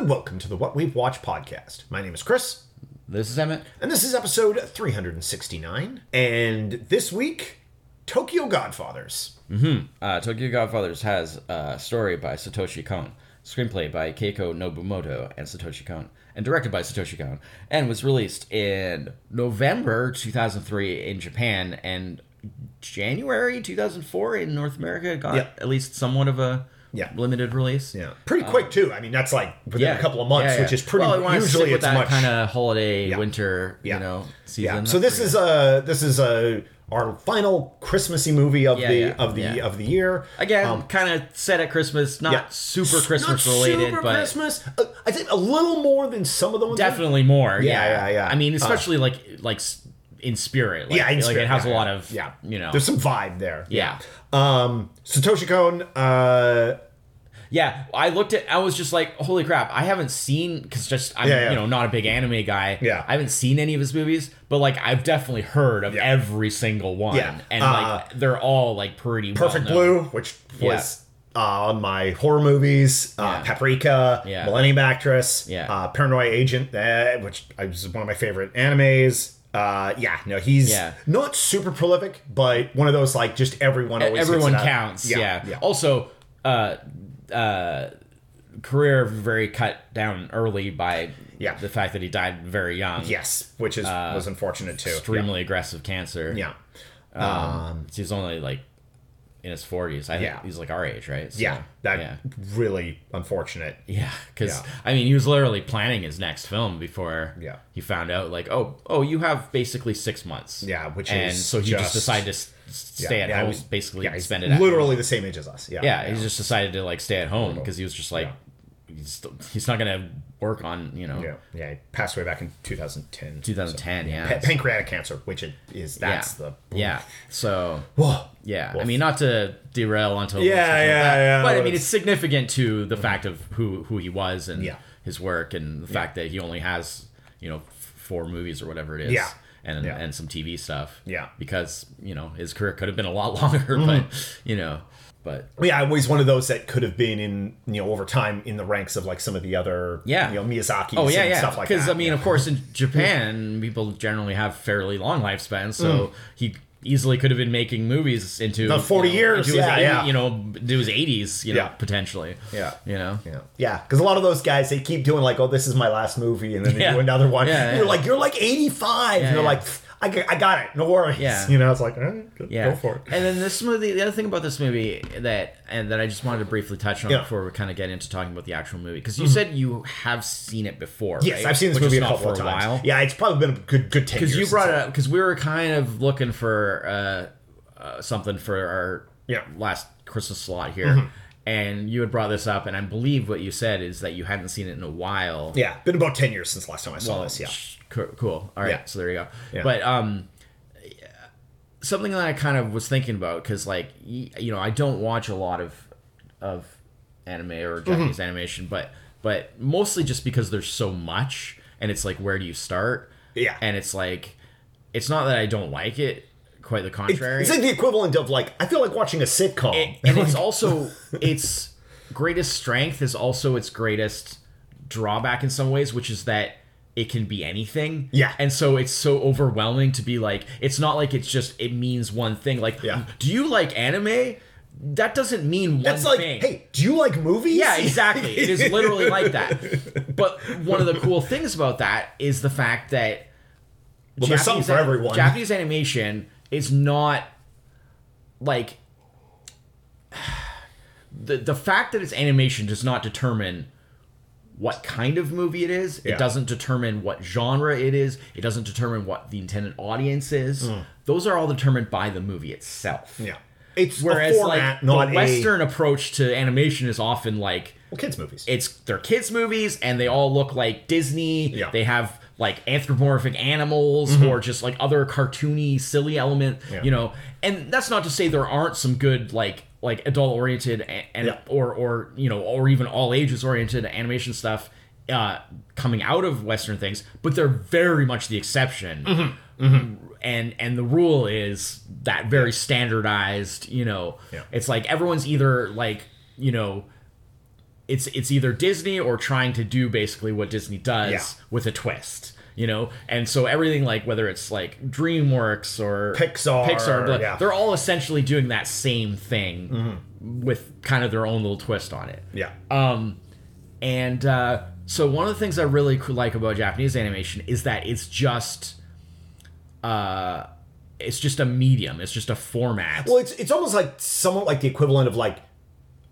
and welcome to the What We've Watched podcast. My name is Chris, This is Emmett. and this is episode 369. And this week, Tokyo Godfathers. Uh, Tokyo Godfathers has a story by Satoshi Kon, screenplay by Keiko Nobumoto and Satoshi Kon, and directed by Satoshi Kon, and was released in November 2003 in Japan and January 2004 in North America. Got Yep. at least somewhat of a Yeah. limited release. Yeah, pretty quick too. I mean, that's like within a couple of months, Yeah, yeah. which is pretty. Well, usually, with it's that much kind of holiday Yeah. winter, Yeah. you know, season. Yeah. So That's this is a this is a our final Christmassy movie of Yeah, the yeah, of the yeah. of the year. Again, Um, kind of set at Christmas, not yeah. super Christmas not related, super but Christmas. Uh, I think a little more than some of the ones. definitely more. Yeah, Yeah, yeah, yeah. I mean, Uh, especially like like in spirit. Like, Yeah, in like spirit, it has yeah, a lot of yeah. you know. There's some vibe there. yeah, Um, Satoshi Kon. Uh, yeah. I looked at. I was just like, holy crap! I haven't seen because just I'm Yeah, yeah. you know not a big anime guy. Yeah. I haven't seen any of his movies, but like I've definitely heard of Yeah. every single one. Yeah. and Uh, like they're all like pretty Perfect well-known. Blue, which was uh, on my horror movies. Uh. Paprika, Yeah. Millennium Actress, Yeah. uh, Paranoia Agent, which I was one of my favorite animes. Uh, yeah, no, he's Yeah. not super prolific, but one of those like just everyone always everyone counts. Yeah. yeah. Also, uh, uh, career very cut down early by Yeah. the fact that he died very young. Yes, which is was unfortunate too. extremely aggressive cancer. Yeah. Um, he's only like in his forties. I think he's like our age, right? So, Yeah, that yeah, really unfortunate. yeah. Because Yeah. I mean, he was literally planning his next film before Yeah. he found out, like, oh, oh, you have basically six months. Yeah, which and is so he just, just- decided to stay Yeah, at yeah, home, was- basically Yeah, spend it at literally the same age as us. Yeah, yeah, he just decided to like stay at home because he was just like Yeah. he's, he's not gonna work on you know Yeah, yeah, he passed away back in 2010. 2010 yeah Pa- pancreatic cancer, which it is that's yeah. the yeah so Whoa. yeah I mean not to derail onto Yeah, yeah, yeah, but I mean it's- significant to the fact of who who he was and Yeah. his work and the fact that he only has you know four movies or whatever it is Yeah. and Yeah. and some TV stuff Yeah. because you know his career could have been a lot longer Mm-hmm. but you know but yeah, always one of those that could have been in you know over time in the ranks of like some of the other Yeah. you know Miyazaki Oh yeah, and yeah. stuff like that. Because I mean, yeah. of course, in Japan, people generally have fairly long lifespans, so Mm. he easily could have been making movies into The 40 you know, years, into yeah, 80 yeah. You know, do his eighties, you know, Yeah. potentially. Yeah. you know. Yeah, yeah, because a lot of those guys they keep doing like, oh, this is my last movie, and then they do another one. Yeah, you're like, you're like 85. Yeah, you're like, I, I got it. No worries. Yeah. you know, it's like, eh, go, Yeah, go for it. And then this movie, the other thing about this movie that and that I just wanted to briefly touch on Yeah. Mm-hmm. before we kind of get into talking about the actual movie, because you said you have seen it before. Yes, right? I've seen this Which movie a couple of times. while. Yeah, it's probably been a good good ten years. because you brought it up because we were kind of looking for uh, uh, something for our Yeah. Mm-hmm. last Christmas slot here, and you had brought this up, and I believe what you said is that you hadn't seen it in a while. Yeah, been about ten years since last time I saw Well, this. Yeah, cool. All right, Yeah. so there you go. Yeah. But um, something that I kind of was thinking about because, like, you know, I don't watch a lot of of anime or Japanese Mm-hmm. animation, but but mostly just because there's so much, and it's like, where do you start? Yeah. and it's like, it's not that I don't like it. Quite the contrary. it's like the equivalent of like I feel like watching a sitcom. and, and it's also its greatest strength is also its greatest drawback in some ways, which is that it can be anything. Yeah. And so it's so overwhelming to be like it's not like it's just it means one thing. Like Yeah. do you like anime? That doesn't mean one That's like, thing. hey, do you like movies? Yeah, exactly. It is literally like that. But one of the cool things about that is the fact that Well, there's something for everyone. Japanese animation is not like the the fact that it's animation does not determine what kind of movie it is. Yeah. It doesn't determine what genre it is. It doesn't determine what the intended audience is. Those are all determined by the movie itself. Yeah. It's Whereas format, like the a Western approach to animation is often like well, kids movies. it's they're kids movies and they all look like Disney. Yeah. Mm-hmm. They have like anthropomorphic animals or just like other cartoony silly element, Yeah. you know. And that's not to say there aren't some good like like adult oriented and, Yeah. or or you know or even all ages oriented animation stuff uh coming out of western things, but they're very much the exception. Mm-hmm. And and the rule is that very standardized, you know. Yeah. It's like everyone's either like, you know, it's it's either Disney or trying to do basically what Disney does Yeah. with a twist. You know, and so everything like whether it's like DreamWorks or Pixar, Pixar, yeah. they're all essentially doing that same thing Mm-hmm. with kind of their own little twist on it. Yeah. Um, and uh, so one of the things I really like about Japanese animation is that it's just, uh, it's just a medium. It's just a format. Well, it's it's almost like somewhat like the equivalent of like,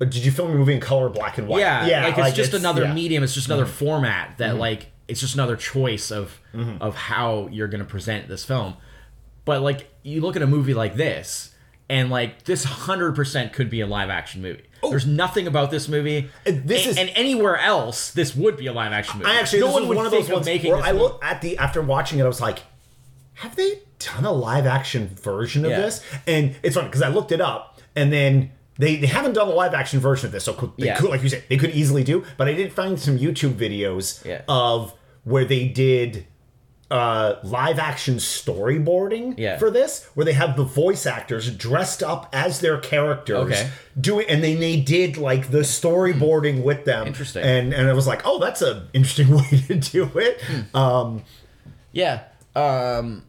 uh, did you film a movie in color, black and white? yeah, yeah like it's just another yeah. Mm-hmm. medium. It's just another format that like it's just another choice of Mm-hmm. of how you're going to present this film. But like you look at a movie like this, and like this hundred percent could be a live action movie. There's nothing about this movie, Oh. And this and, is- and anywhere else this would be a live action movie. I actually no one was would one of those ones making I movie. look at the after watching it, I was like, have they done a live action version of Yeah. this? And it's funny because I looked it up, and then. They, they haven't done a live action version of this, so could, they Yeah. could, like you said, they could easily do. But I did find some YouTube videos Yeah. of where they did uh, live action storyboarding Yeah. for this, where they have the voice actors dressed up as their characters, Okay. doing, and then they did like the storyboarding with them. Interesting. And and I was like, oh, that's an interesting way to do it. Hmm. Um, Yeah. Um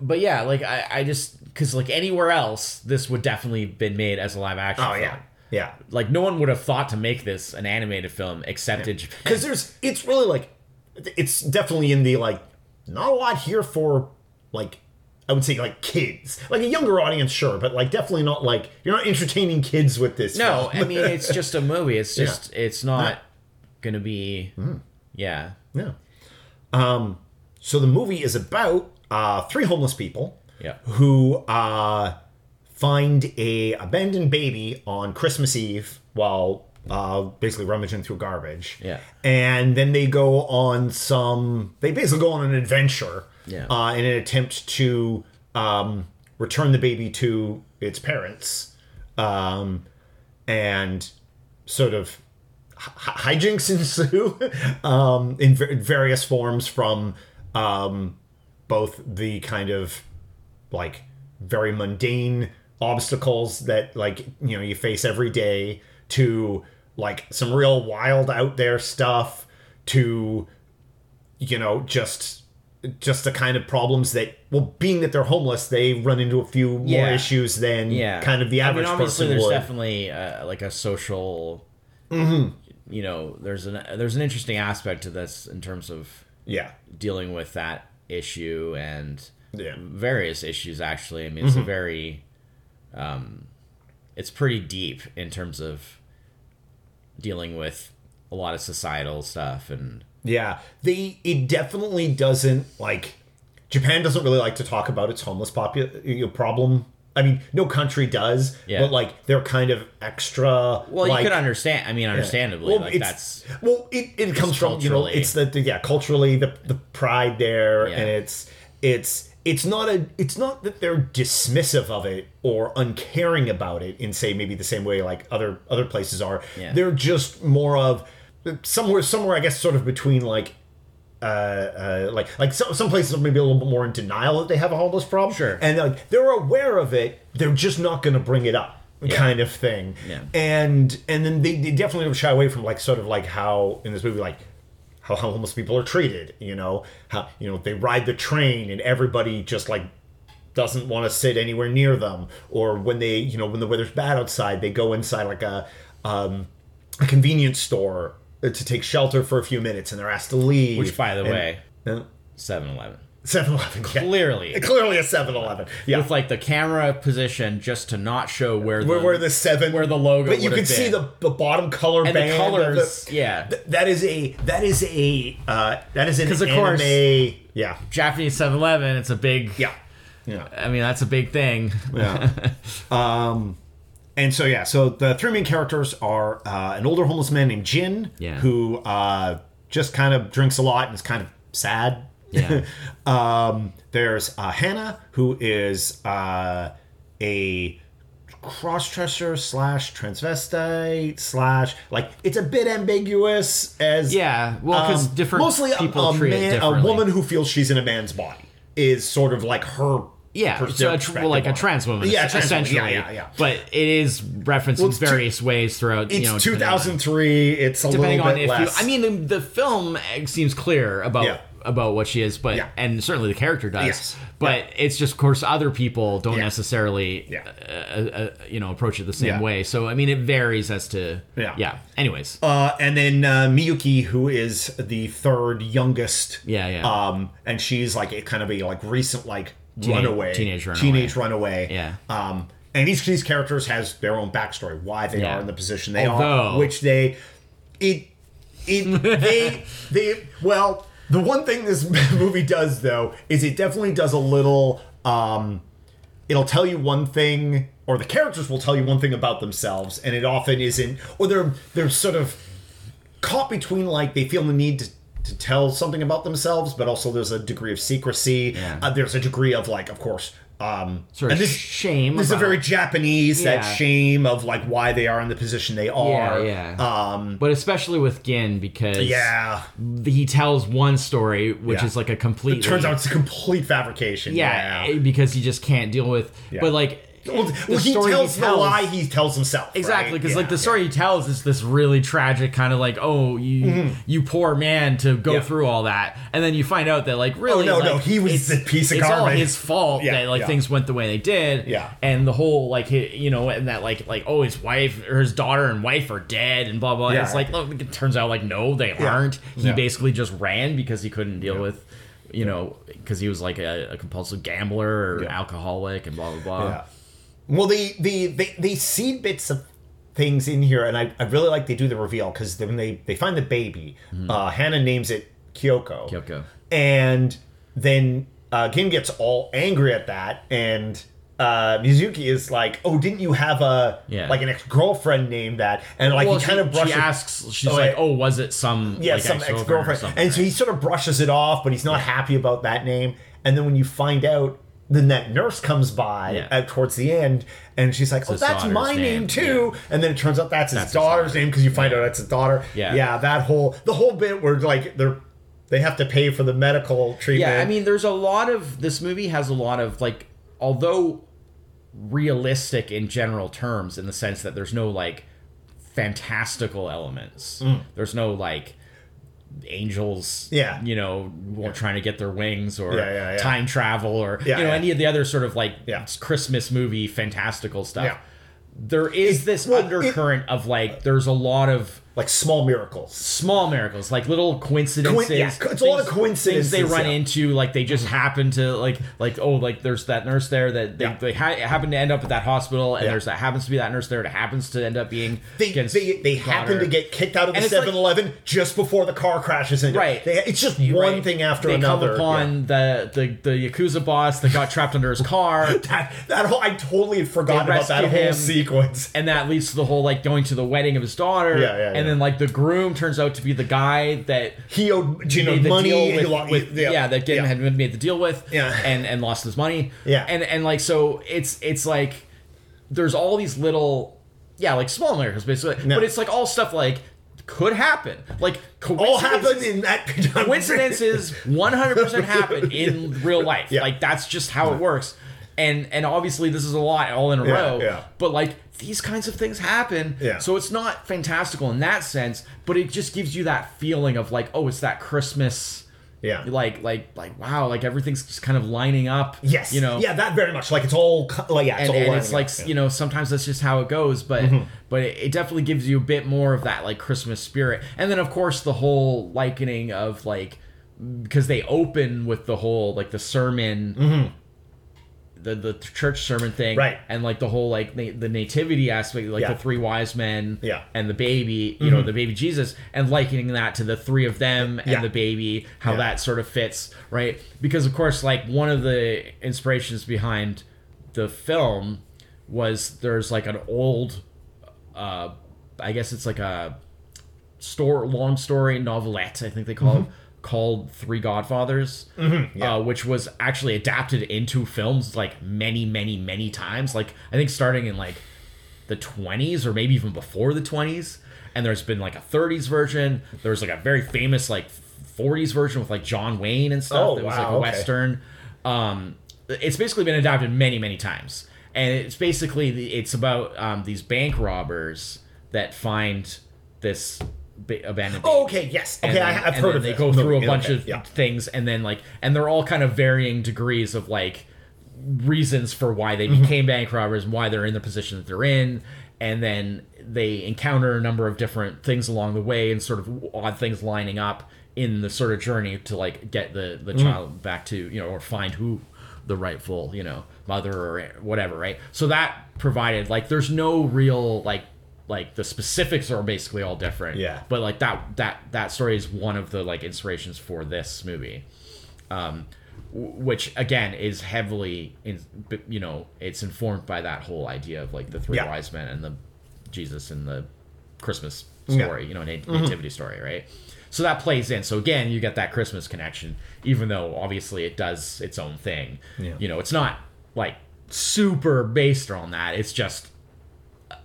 but yeah, like I, I just because like anywhere else, this would definitely been made as a live action. oh film. yeah, yeah. Like no one would have thought to make this an animated film except in Japan. Because there's, it's really like, it's definitely in the like, not a lot here for like. I would say like kids, like a younger audience, sure, but like definitely not like you're not entertaining kids with this. No. I mean it's just a movie. It's Yeah. just it's not gonna be Hmm. yeah. Yeah. Um, so the movie is about uh, three homeless people Yeah. who uh, find a abandoned baby on Christmas Eve while uh, basically rummaging through garbage. Yeah. And then they go on some. They basically go on an adventure. Yeah. Uh, in an attempt to um, return the baby to its parents, um, and sort of hi- hijinks ensue um, in ver- various forms from um, both the kind of like very mundane obstacles that like you know you face every day to like some real wild out there stuff to you know just just the kind of problems that well being that they're homeless they run into a few more Yeah. issues than Yeah. kind of the average I mean obviously person there's would. definitely uh, like a social Mm-hmm. you know, there's an there's an interesting aspect to this in terms of yeah dealing with that issue and Yeah. various issues actually i mean it's a very um it's pretty deep in terms of dealing with a lot of societal stuff and Yeah, they it definitely doesn't like Japan doesn't really like to talk about its homeless popu- you problem. I mean, no country does, Yeah. but like they're kind of extra. well like, you could understand i mean understandably Well, like that's well, it, it comes from you know it's the, the yeah culturally the the pride there, Yeah. and it's it's it's not a it's not that they're dismissive of it or uncaring about it in say maybe the same way like other other places are. Yeah. They're just more of somewhere somewhere I guess sort of between like uh, uh, like like some, some places are maybe a little bit more in denial that they have a homeless problem. Sure. And like they're aware of it, they're just not going to bring it up, kind of thing. Yeah. And and then they, they definitely don't shy away from like sort of like how in this movie like how homeless people are treated. You know how you know they ride the train and everybody just like doesn't want to sit anywhere near them or when they you know when the weather's bad outside they go inside like a um a convenience store to take shelter for a few minutes and they're asked to leave which by the And- way uh, 7-eleven 7-Eleven yeah. clearly clearly a 7-Eleven yeah with like the camera position just to not show where the, where, where the seven where the logo but you can see the, the bottom color and band the colors the- yeah Th- that is a that is a uh, that is an 'Cause of anime. course- yeah, japanese 7-eleven it's a big yeah, yeah. i mean that's a big thing Yeah. um, and so yeah, so the three main characters are uh, an older homeless man named Jin, Yeah. who uh, just kind of drinks a lot and is kind of sad. Yeah. um, there's uh, Hannah, who is uh, a cross-dresser slash transvestite slash like it's a bit ambiguous as Yeah, well, 'cause different mostly a- people a, treat man, a woman who feels she's in a man's body is sort of like her Yeah, so a tr- well, like a trans woman, Yeah, trans woman. essentially. Yeah, yeah, yeah. But it is referenced Well, in two- various ways throughout. It's you know, depending on- 2003. It's a depending little on bit if less. you. I mean, the, the film seems clear about Yeah. About what she is, but Yeah. and certainly the character does. Yes. But it's just, of course, other people don't Yeah. necessarily, Yeah. uh, uh, you know, approach it the same Yeah. way. So I mean, it varies as to. Yeah. Yeah. Anyways. Uh, and then uh, Miyuki, who is the third youngest. Yeah, yeah. Um, and she's like a kind of a like recent like Teenage- runaway, teenage runaway. teenage runaway. Yeah. Um, and each of these characters has their own backstory, why they Yeah. are in the position they are, which they, it, it, they, they. Well, the one thing this movie does though is it definitely does a little. Um, it'll tell you one thing or the characters will tell you one thing about themselves and it often isn't or they're they're sort of caught between like they feel the need to, to tell something about themselves but also there's a degree of secrecy Yeah. uh, there's a degree of like of course um Sort and this, shame this is a very japanese Yeah. that shame of like why they are in the position they are yeah. um but especially with Gin because yeah he tells one story which Yeah. is like a complete. it turns out it's a complete fabrication yeah, yeah, because he just can't deal with. Yeah. But like Well, the well, he tells he the lie he tells himself Exactly, right? because like Yeah, the yeah. story he tells is this really tragic kind of like, oh, you you poor man to go Mm-hmm. Yeah. through all that, and then you find out that like really, no, no, like, he was the piece of it's all his fault Yeah, that like yeah. things went the way they did. Yeah. and the whole like you know, and that like like oh his wife or his daughter and wife are dead and blah blah. Yeah. It's like look, it turns out like no, they aren't. He Yeah. basically just ran because he couldn't deal with. You know, because he was like a, a compulsive gambler or Yeah. alcoholic and blah blah blah. Yeah. Well, the the they they seed bits of things in here, and I, I really like they do the reveal because when they they find the baby, uh, Hannah names it Kyoko. Kyoko. And then uh, Gin gets all angry at that, and uh, Miyuki is like, "Oh, didn't you have a Yeah. like an ex girlfriend named that?" And like well, he kind of brushes. she asks, she's Oh, like, "Oh, was it some yeah, like, some ex-girlfriend ex girlfriend. something?" And so he sort of brushes it off, but he's not happy about that name. And then when you find out, then that nurse comes by Yeah. at, towards the end, and she's like, "Oh, that's my name, name, too." And then it turns out that's his That's his daughter's daughter. name because you find out that's his daughter. Yeah. yeah. That whole the whole bit where like they're they have to pay for the medical treatment. yeah, I mean, there's a lot of this movie has a lot of like, although realistic in general terms, in the sense that there's no like fantastical elements. Mm. There's no like angels Yeah. you know trying to get their wings or Yeah, yeah, yeah. time travel or you know any of the other sort of like christmas movie fantastical stuff. There is this well, it- undercurrent of like there's a lot of like small miracles. small miracles, like little coincidences. Coin- yeah, it's a lot of coincidences, Things they run yeah. into, like they just happen to like like oh like there's that nurse there that they, Yeah. they ha- happen to end up at that hospital, and Yeah. there's that happens to be that nurse there that happens to end up being They, they, they happen to get kicked out of the And it's like- 7-Eleven just before the car crashes into Right. They, it's just one Right. thing after they another. come upon the, the the yakuza boss that got trapped under his car. That, that whole I totally had forgotten about that rescue whole sequence. and that leads to the whole like going to the wedding of his daughter. Yeah, yeah, And then like the groom turns out to be the guy that He owed Gino money. with, lo- with- yeah, that Gin yeah. had made the deal with Yeah. and and lost his money Yeah. and and like so it's it's like there's all these little yeah like small miracles basically Yeah. but it's like all stuff like could happen like all happened coincidences in that coincidences 100% happen in real life Yeah. like that's just how it works and and obviously this is a lot all in a Yeah, row yeah. but like these kinds of things happen Yeah. so it's not fantastical in that sense but it just gives you that feeling of like oh it's that christmas Yeah. like like like wow like everything's just kind of lining up Yes. you know Yeah, that very much. Like it's all. Like yeah, it's and, all. and it's like up, you know sometimes that's just how it goes but mm-hmm. but it, it definitely gives you a bit more of that like christmas spirit and then of course the whole likening of like because they open with the whole like the sermon mm-hmm. The the church sermon thing Right. and like the whole like na- the nativity aspect like Yeah. the three wise men Yeah. Mm-hmm. and the baby you know the baby jesus and likening that to the three of them and Yeah. the baby how Yeah. that sort of fits right because of course like one of the inspirations behind the film was there's like an old uh i guess it's like a store long story novelette i think they call it called three godfathers uh, which was actually adapted into films like many many many times. Like i think starting in like the 20s or maybe even before the 20s and there's been like a 30s version. There was like a very famous like 40s version with like john wayne and stuff Oh, that was like a okay. western. Um it's basically been adapted many many times, and it's basically the- it's about um, these bank robbers that find this abandoned. Oh, okay, yes. Okay, then- I, I've heard then of they this go through a bunch Okay, of yeah. things and then like and they're all kind of varying degrees of like reasons for why Mm-hmm. they became bank robbers and why they're in the position that they're in and then they encounter a number of different things along the way and sort of odd things lining up in the sort of journey to like get the the Mm. child back to you know or find who the rightful you know mother or whatever right so that provided like there's no real like like the specifics are basically all different Yeah. but like that that that story is one of the like inspirations for this movie um which again is heavily in you know it's informed by that whole idea of like the three Yeah. wise men and the jesus and the christmas Yeah. story you know nat- nativity story right so that plays in so again you get that christmas connection even though obviously it does its own thing Yeah. you know it's not like super based on that it's just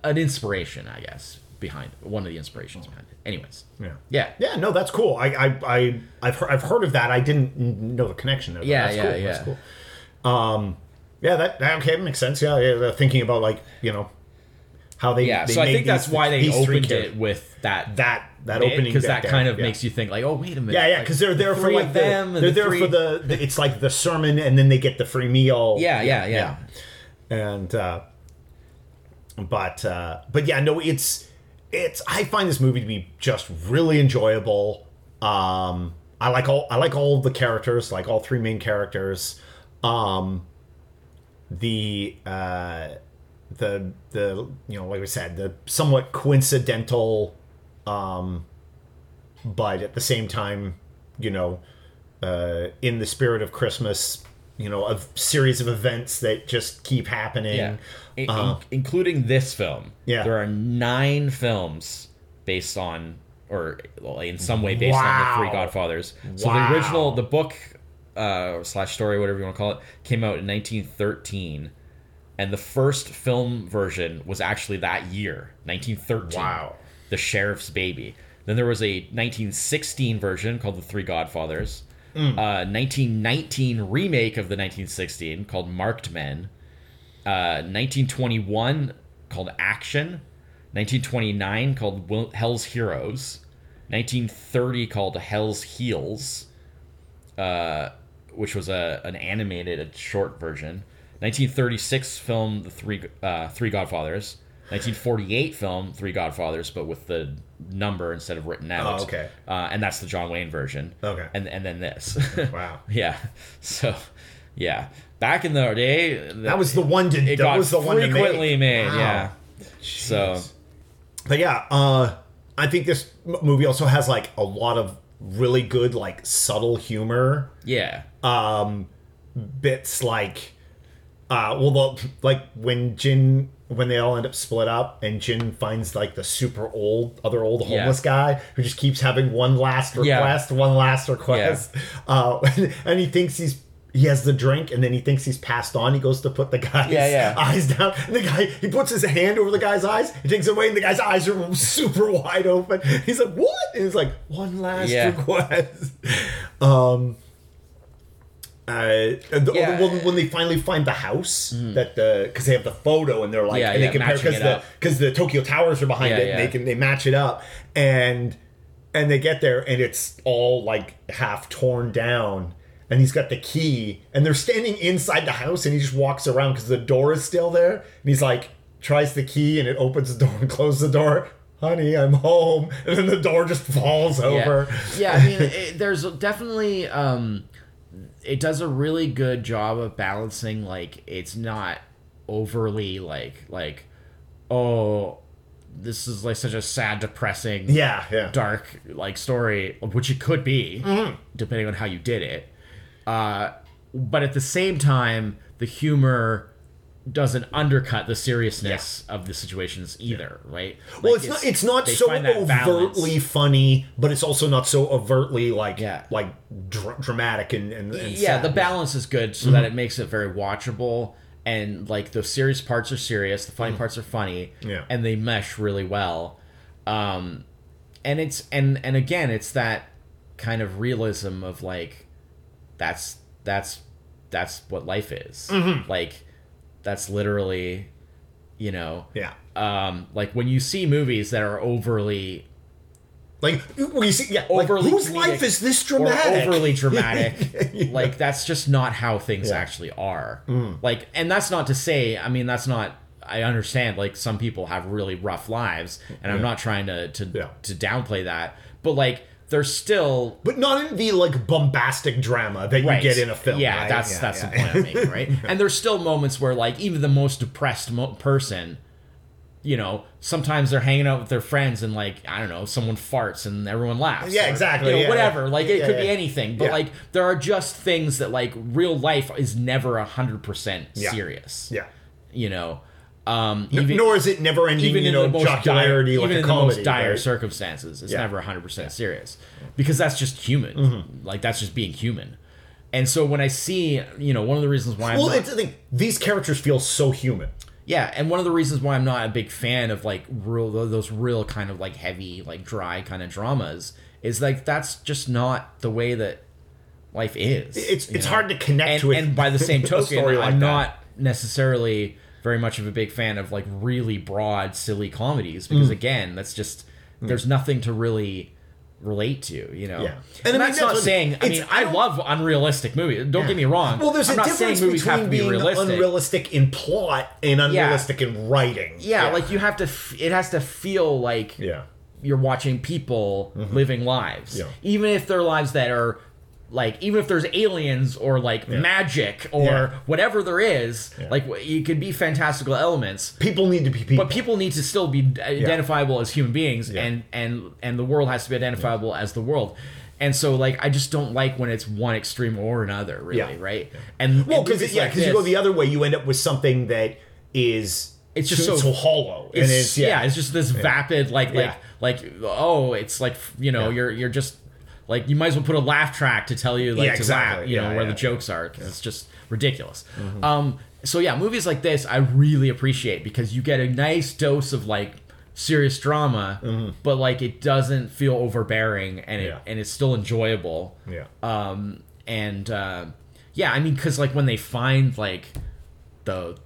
an inspiration i guess behind one of the inspirations behind it anyways Yeah. yeah Yeah, no, that's cool. I, I, I, I've heard, I've heard of that. I didn't know the connection. There, Yeah, that's yeah, cool. yeah. That's cool. Um, yeah, that, that okay makes sense. Yeah, yeah. Thinking about like you know how they. Yeah, they so I think that's why they opened it with that That that opening because that there, kind of yeah. makes you think like, oh wait a minute, Yeah, yeah, like, because they're there the for like the, them. they're the there three- for the, the. It's like the sermon, and then they get the free meal. yeah, yeah, yeah, and uh but uh but yeah no it's it's i find this movie to be just really enjoyable. Um i like all i like all the characters like all three main characters. Um the uh the the you know like we said the somewhat coincidental um but at the same time you know uh in the spirit of christmas you know a series of events that just keep happening yeah. In- Uh, in- including this film. Yeah. there are nine films based on, or in some way based on the Three Godfathers. So Wow. the original, the book uh, slash story, whatever you want to call it, came out in 1913. And the first film version was actually that year, 1913. Wow. The Sheriff's Baby. Then there was a 1916 version called The Three Godfathers. Mm. Uh, 1919 remake of the 1916 called Marked Men. Uh, 1921 called Action. 1929 called Wil- Hell's Heroes. 1930 called Hell's Heels, uh, which was a an animated a short version. 1936 film The Three uh, Three Godfathers. 1948 film Three Godfathers, but with the number instead of written out. Oh, okay. Uh, and that's the John Wayne version. Okay. And and then this. Wow. yeah. So, yeah. Back in the day, that was the one to it that was the one frequently made. Wow. Yeah. So but yeah uh i think this movie also has like a lot of really good like subtle humor yeah. um bits like uh well the, like when jin when they all end up split up and jin finds like the super old other old Yeah. homeless guy who just keeps having one last Yeah. request one last request uh and he thinks he's he has the drink and then he thinks he's passed on. He goes to put the guy's Yeah, yeah. eyes down. And the guy he puts his hand over the guy's eyes. He takes it away and the guy's eyes are super wide open. He's like, "What?" And he's like, "One last Yeah. request." Um uh, the, Yeah. Mm. when, when they finally find the house that the because they have the photo and they're like Yeah, and yeah, they compare because the because the Tokyo towers are behind Yeah, it and they can they match it up. And and they get there and it's all like half torn down and he's got the key and they're standing inside the house and he just walks around because the door is still there. And he's like tries the key and it opens the door and closes the door. Honey i'm home. And then the door just falls over. Yeah, I mean, it, there's definitely um, it does a really good job of balancing. Like, it's not overly like like oh, this is like such a sad, depressing, yeah yeah dark like story, which it could be, depending on how you did it. Uh, but at the same time, the humor doesn't undercut the seriousness of the situations either, right? Well, Like, it's, not. It's not so that balance. overtly funny, but it's also not so overtly like Yeah. like dr- dramatic and, and, and yeah sad. the balance is good so Mm-hmm. that it makes it very watchable and like the serious parts are serious the funny parts are funny. Yeah. and they mesh really well um and it's and and again it's that kind of realism of like that's that's that's what life is. Mm-hmm. Like that's literally, you know, Yeah. um, like when you see movies that are overly Like we see, yeah. Like, overly whose life is this or dramatic? overly dramatic. Yeah. Like that's just not how things Yeah. Mm. actually are. Like, and that's not to say. I mean, that's not. I understand. Like some people have really rough lives, and I'm not trying to to Yeah. to downplay that. But like, there's still but not in the like bombastic drama that you get in a film. Yeah, right? that's Yeah, that's yeah. the point I'm making, right? and there's still moments where like even the most depressed mo- person, you know, sometimes they're hanging out with their friends and like I don't know, someone farts and everyone laughs. Yeah, or, exactly, You know, yeah, whatever. Like it could be anything, but like there are just things that like real life is never a hundred percent Yeah. serious. Yeah. You know, um, even Nor is it never ending, even you in know, the most dire, jocularity even like in a the comedy. most dire right? circumstances, it's Yeah. never 100% serious because that's just human. Mm-hmm. Like that's just being human. And so when I see, you know, one of the reasons why I'm Well, it's the thing. These characters feel so human. yeah, and one of the reasons why I'm not a big fan of like real those real kind of like heavy, like dry kind of dramas is like that's just not the way that life is. It's it's know? hard to connect and, with. and by the same token, I'm that. not necessarily very much of a big fan of like really broad, silly comedies because Mm. again, that's just there's nothing to really relate to, you know. Yeah. And, And I mean, that's not saying. I mean, I I, love unrealistic movies. Don't get me wrong. Well, there's I'm a not difference saying movies have between to be being realistic. unrealistic in plot and unrealistic in writing. yeah, like you have to. F- it has to feel like yeah, you're watching people living lives, Yeah. even if they're lives that are like, even if there's aliens or like magic or Yeah. whatever there is, Yeah. like it could be fantastical elements. people need to be people. But people need to still be identifiable as human beings, and and and the world has to be identifiable as the world. And so, like, I just don't like when it's one extreme or another, really, Yeah. right? And well, because yeah, like because you go the other way, you end up with something that is It's just too- so- hollow, it's, and it's yeah. yeah, it's just this vapid like like Yeah. like oh it's like you know Yeah. you're you're just like you might as well put a laugh track to tell you like Yeah, to exactly. laugh you know Yeah, where yeah. the jokes are 'cause it's just ridiculous um so yeah movies like this i really appreciate because you get a nice dose of like serious drama but like it doesn't feel overbearing and it Yeah. and it's still enjoyable yeah. um and uh yeah i mean because like when they find like the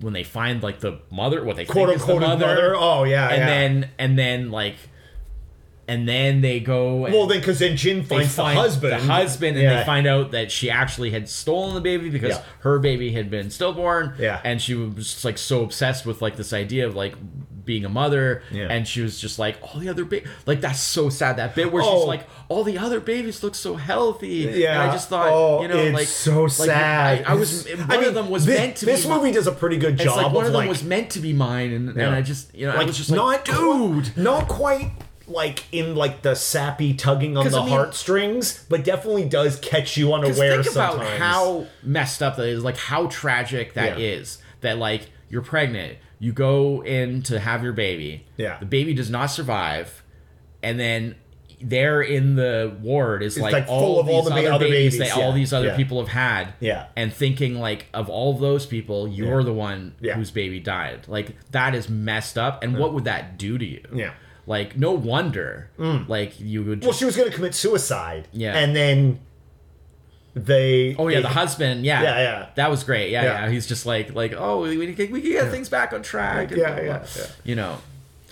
when they find like the mother what they quote think is the unquote mother, mother. Oh yeah, and yeah. then and then like and then they go and well, then because then Jin finds find the husband, the husband and Yeah. they find out that she actually had stolen the baby because Yeah. her baby had been stillborn Yeah. and she was just like so obsessed with like this idea of like being a mother Yeah. and she was just like all the other ba- like that's so sad that bit where Oh. she's like all the other babies look so healthy Yeah. and I just thought oh, you know it's like so like, sad. I, I was It's- one I mean, of them was thi- meant to be This be movie does a pretty good it's job like one of them like, was meant to be mine and, and I just you know I was just like not dude not quite like in like the sappy tugging on the I mean- heartstrings, but definitely does catch you unaware think about sometimes. how messed up that is, like how tragic that is. Yeah. That like you're pregnant, you go in to have your baby. Yeah. The baby does not survive, and then there in the ward is like, like all full of all the ba- other other babies, babies, that all these other yeah. people have had. Yeah. And thinking like of all those people, you're Yeah. the one Yeah. whose baby died. Like that is messed up. And what would that do to you? Yeah. Like no wonder. Like you would. well, she was going to commit suicide. Yeah. and then they. Oh yeah, the husband. Yeah, Yeah, yeah. That was great. Yeah, yeah. Yeah. He's just like, like, oh, we we can, we can get things back on track. and Yeah, blah, yeah, blah. yeah. You know,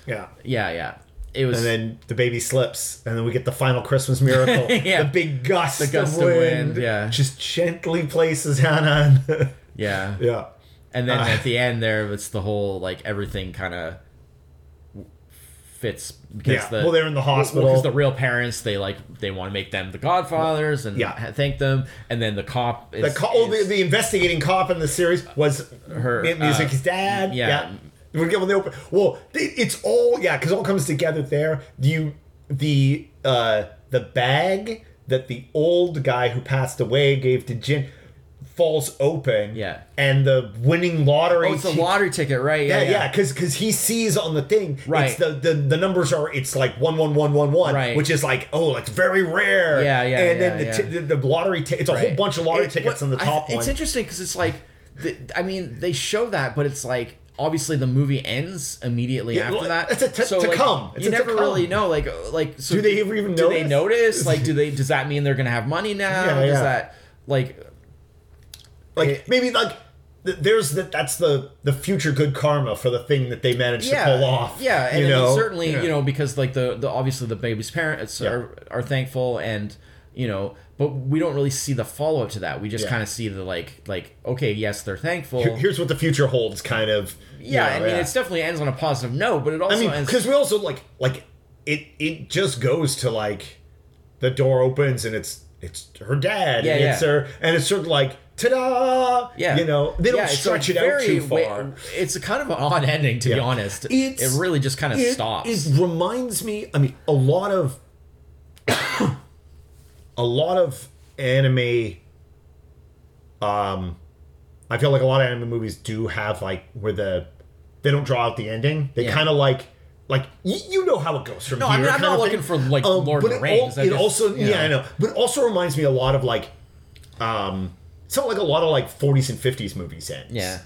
Yeah. yeah, yeah. It was. And then the baby slips, and then we get the final Christmas miracle. Yeah. The big gust, The gust of of wind, wind, yeah. Just gently places Hannah. Yeah. yeah. And then Uh, at the end there, it's the whole like everything kind of fits because Yeah. the Well, they're in the hospital. because the real parents they like they want to make them the godfathers and Yeah. thank them and then the cop is, The, co- oh, the, the investigating cop in the series was Her, Miyuki's uh, dad. yeah. We get when they open. Well, it's all yeah, because all comes together there. You the uh the bag that the old guy who passed away gave to Jin falls open. Yeah. and the winning lottery. oh it's a ti- lottery ticket right Yeah, yeah yeah, because he sees on the thing, Right. It's the, the the numbers are it's like one one one one one, Right. which is like oh, it's very rare. Yeah, yeah, And then yeah, the, yeah. t- the the lottery, ti- it's a whole bunch of lottery It- tickets on the I- top one. It's interesting because it's like, the, I mean, they show that, but it's like obviously the movie ends immediately Yeah, after that. it's a t- to like, come. It's you a to never really know. Like, uh, like so Do they ever even do they notice? notice? Like, do they? Does that mean they're gonna have money now? Yeah, yeah. Does that like? Like It- maybe like there's that that's the the future good karma for the thing that they managed to pull off. Yeah, and you I mean, know certainly, Yeah. you know, because like the, the obviously the baby's parents Yeah. are are thankful, and you know, but we don't really see the follow up to that. We just Yeah. kind of see the like like okay, yes, they're thankful. Here- here's what the future holds, kind of. you yeah, know, I mean, it's definitely ends on a positive note, but it also I mean, ends. because we also like like it it just goes to like the door opens and it's it's her dad. Yeah, and yeah. It's her, and it's sort of like ta-da. Yeah, You know, they don't Yeah, stretch it out too far. it's a kind of an odd ending, to be honest. It's- it really just kind of it, stops. It reminds me. I mean, a lot of a lot of anime. Um, I feel like a lot of anime movies do have like where the they don't draw out the ending. They Yeah. kind of like like y- you know how it goes from No, here. I mean, I'm not looking thing. for, like, Lord of but the Rings. I It just- also yeah, I know. know, but it also reminds me a lot of like um. So like a lot of like 40s and 50s movies ends. Yeah.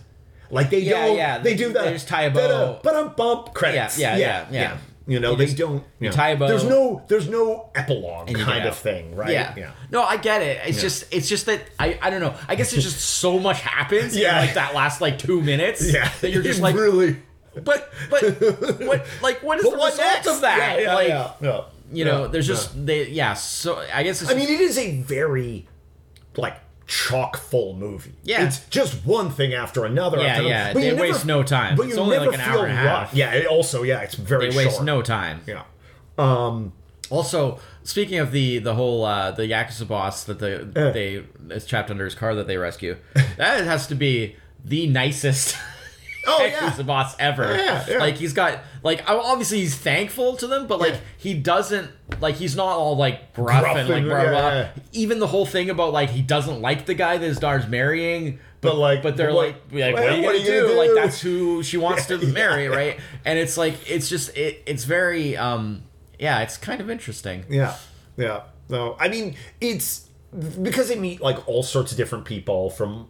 Like they Yeah, don't. yeah, They do that. there's tie a bow. But I'm bump credits. Yeah, yeah, yeah, yeah. You know You they just- don't. You know, tie a bow. There's no. There's no epilogue kind of thing, right? Yeah. No, I get it. It's Yeah. just it's just that I I don't know. I guess it's just so much happens Yeah. in like that last like two minutes. Yeah. That you're just like really. but but what like what is But the what result next? of that? Yeah, yeah, like yeah, yeah. you know, Yeah, there's yeah. just they yeah, so I guess it's I mean, it is a very like chock full movie. Yeah. It's just one thing after another. Yeah, after yeah, Another. they waste no time. But It's you only never like an feel hour and a half. rushed. Yeah. It also, yeah, it's very they waste short. no time. Yeah. Um. Also, speaking of the the whole uh, the yakuza boss that the Uh. they is trapped under his car that they rescue, that has to be the nicest Oh yeah. yakuza boss ever. Yeah, yeah. Like he's got like obviously he's thankful to them, but like he doesn't like he's not all like gruff, Gruff and like blah blah. Even the whole thing about like he doesn't like the guy that his daughter's marrying. But, like, but they're what- like, like, what- what are you gonna are you do? gonna Like do? that's who she wants to marry, right? And it's like it's just it, it's very um yeah, it's kind of interesting. Yeah, yeah. No, I mean it's because they meet like all sorts of different people from,